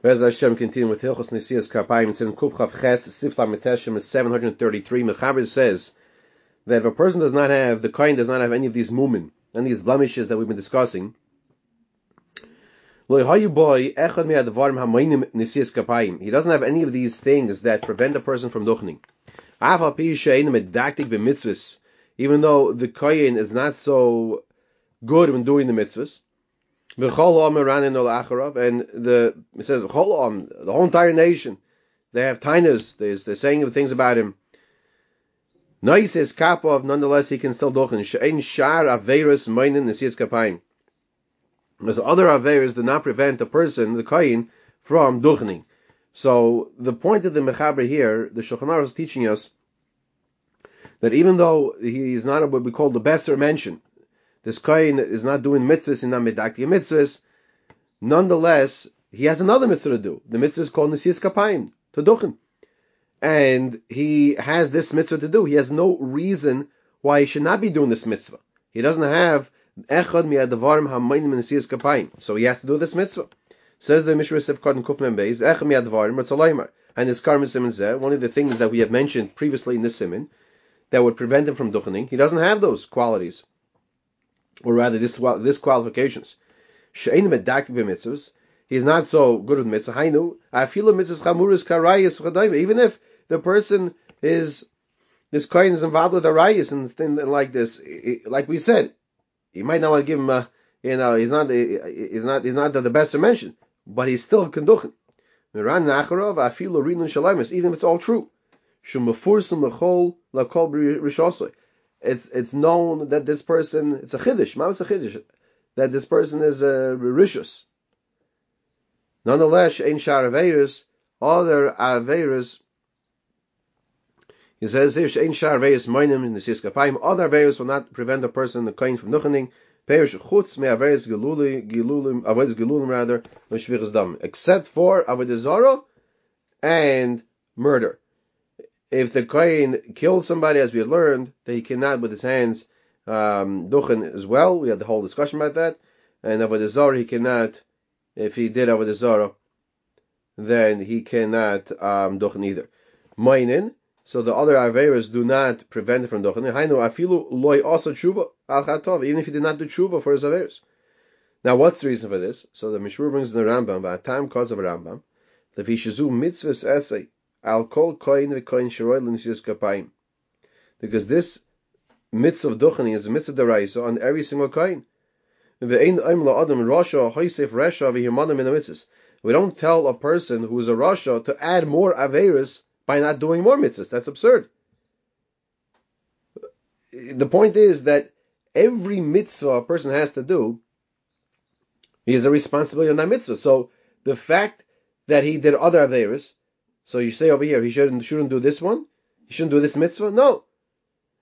Rez Hashem continue with Hilchos Nesias Kapayim. It's in Kufchav Ches, Sifla Meteshem is 733. Mechaber says that if a person does not have, the kohen does not have any of these mumin, any of these blemishes that we've been discussing, he doesn't have any of these things that prevent a person from duchning. Even though the kohen is not so good when doing the mitzvahs, and the it says the whole entire nation, they have tainas. They're, saying things about him. Nois is kapov. Nonetheless, he can still dochen. Shein shar averis meinen nesiyas kapayim. Because other averis do not prevent a person, the kohen, from duchening. So the point of the mechaber here, the Shulchan is teaching us that even though he is not what we call the besser mention, this kohen is not doing mitzvahs in Amidakti mitzvahs, nonetheless, he has another mitzvah to do. The mitzvah is called Nesiyas Kapayim, to duchen. And he has this mitzvah to do. He has no reason why he should not be doing this mitzvah. He doesn't have echad mi'adavarim hamayim Nesiyas Kapayim. So he has to do this mitzvah. Says the Mishra Sefkot and Kufmem Beis, echad mi'adavarim Ratzalaymar. And his Karma Simon one of the things that we have mentioned previously in this Simon, that would prevent him from duchening, he doesn't have those qualities or rather this this qualifications. She'ein medak b'mitzvahs. He's not so good with mitzvah. Hainu afilu mitzvahs chamuris karayis. Even if the person is this kohen is involved with a rayis and things like this, like we said, he might not want to give him a, you know, he's not he's not he's not the best to mention, but he's still conduchin. Miran nacharov afilu rinun shalamis. Even if it's all true. Shumafursim rishosoi it's it's known that this person it's a chiddush, mamas a chiddush, that this person is a rishus. Nonetheless, ein shar aveirus, other aveirus. He says here, ein shar aveirus moinim in the. Other aveirus will not prevent a person the kain from duchening. Perish chutz me aveirus geluli gelulim aveirus gelulim rather meshvichas dam, except for avodah and murder if the kohen killed somebody, as we learned, that he cannot with his hands um, duchen as well. We had the whole discussion about that. And avodah zarah, he cannot. If he did avodah zarah, then he cannot um, duchen either. So the other averas do not prevent him from duchen. Loy also. Even if he did not do tshuva for his averas. Now, what's the reason for this? So the Mishmur brings in the Rambam, time cause of Rambam, the vishazu mitzvahs essay Al kol koin v'koin sheroy l'nisius kapayim. Because this mitzvah of duchening is a mitzvah deraisa on every single coin. We don't tell a person who is a rasha to add more averis by not doing more mitzvahs. That's absurd. The point is that every mitzvah a person has to do, he has a responsibility on that mitzvah. So the fact that he did other averis so you say over here he shouldn't shouldn't do this one. He shouldn't do this mitzvah. No.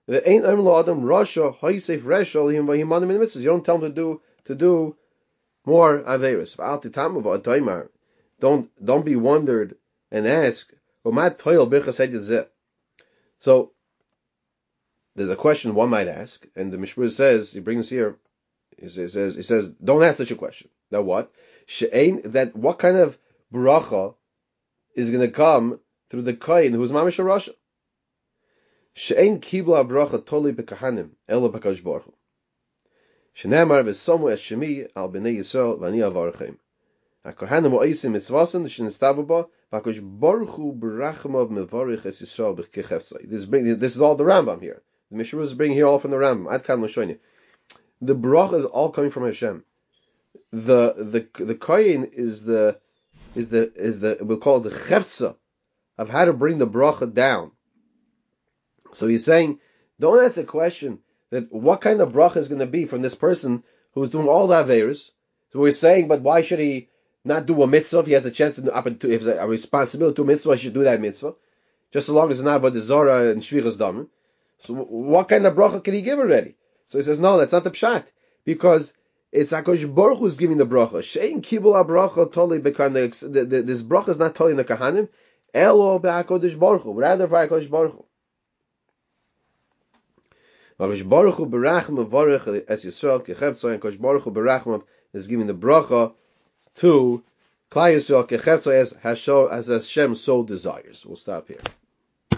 You don't tell him to do to do more averis. Don't don't be wondered and ask. So there's a question one might ask, and the Mishmur says he brings here. He says he says don't ask such a question. Now what? Sha ain't that what kind of bracha is going to come through the kohen who's mamish a rasha. She'ein kibla bracha toli bekahanim elo bakadosh baruch hu. Shenemar v'somu es shemi al b'nei Yisrael v'ani avarchem. HaKohanim oisim mitzvasim shenistavu ba v'akadosh baruch hu mevarich es Yisrael b'kichefsai. This, this is all the Rambam here. The Mishra is bringing here all from the Rambam. Ad kan l'shoyni. The bracha is all coming from Hashem. The the the kohen is the is the is the we'll call it the chefza of how to bring the bracha down. So he's saying, don't ask the question that what kind of bracha is going to be from this person who's doing all the averis. So we're saying, but why should he not do a mitzvah if he has a chance to if he a responsibility to a mitzvah, he should do that mitzvah, just as long as it's not about the zora and shviras dam. So what kind of bracha can he give already? So he says, no, that's not the pshat because it's Hakadosh Baruch Hu's giving the bracha. Shein kibul bracha totally bekan this bracha is not totally in the kahanim. Elo beHakadosh Baruch Hu, rather for Hakadosh Baruch Hu. Hakadosh Baruch Hu berachim avarich es Yisrael kechavtzoy. Hakadosh Baruch Hu berachim is giving the bracha to Klai Yisrael kechetzo as Hashem so desires. We'll stop here.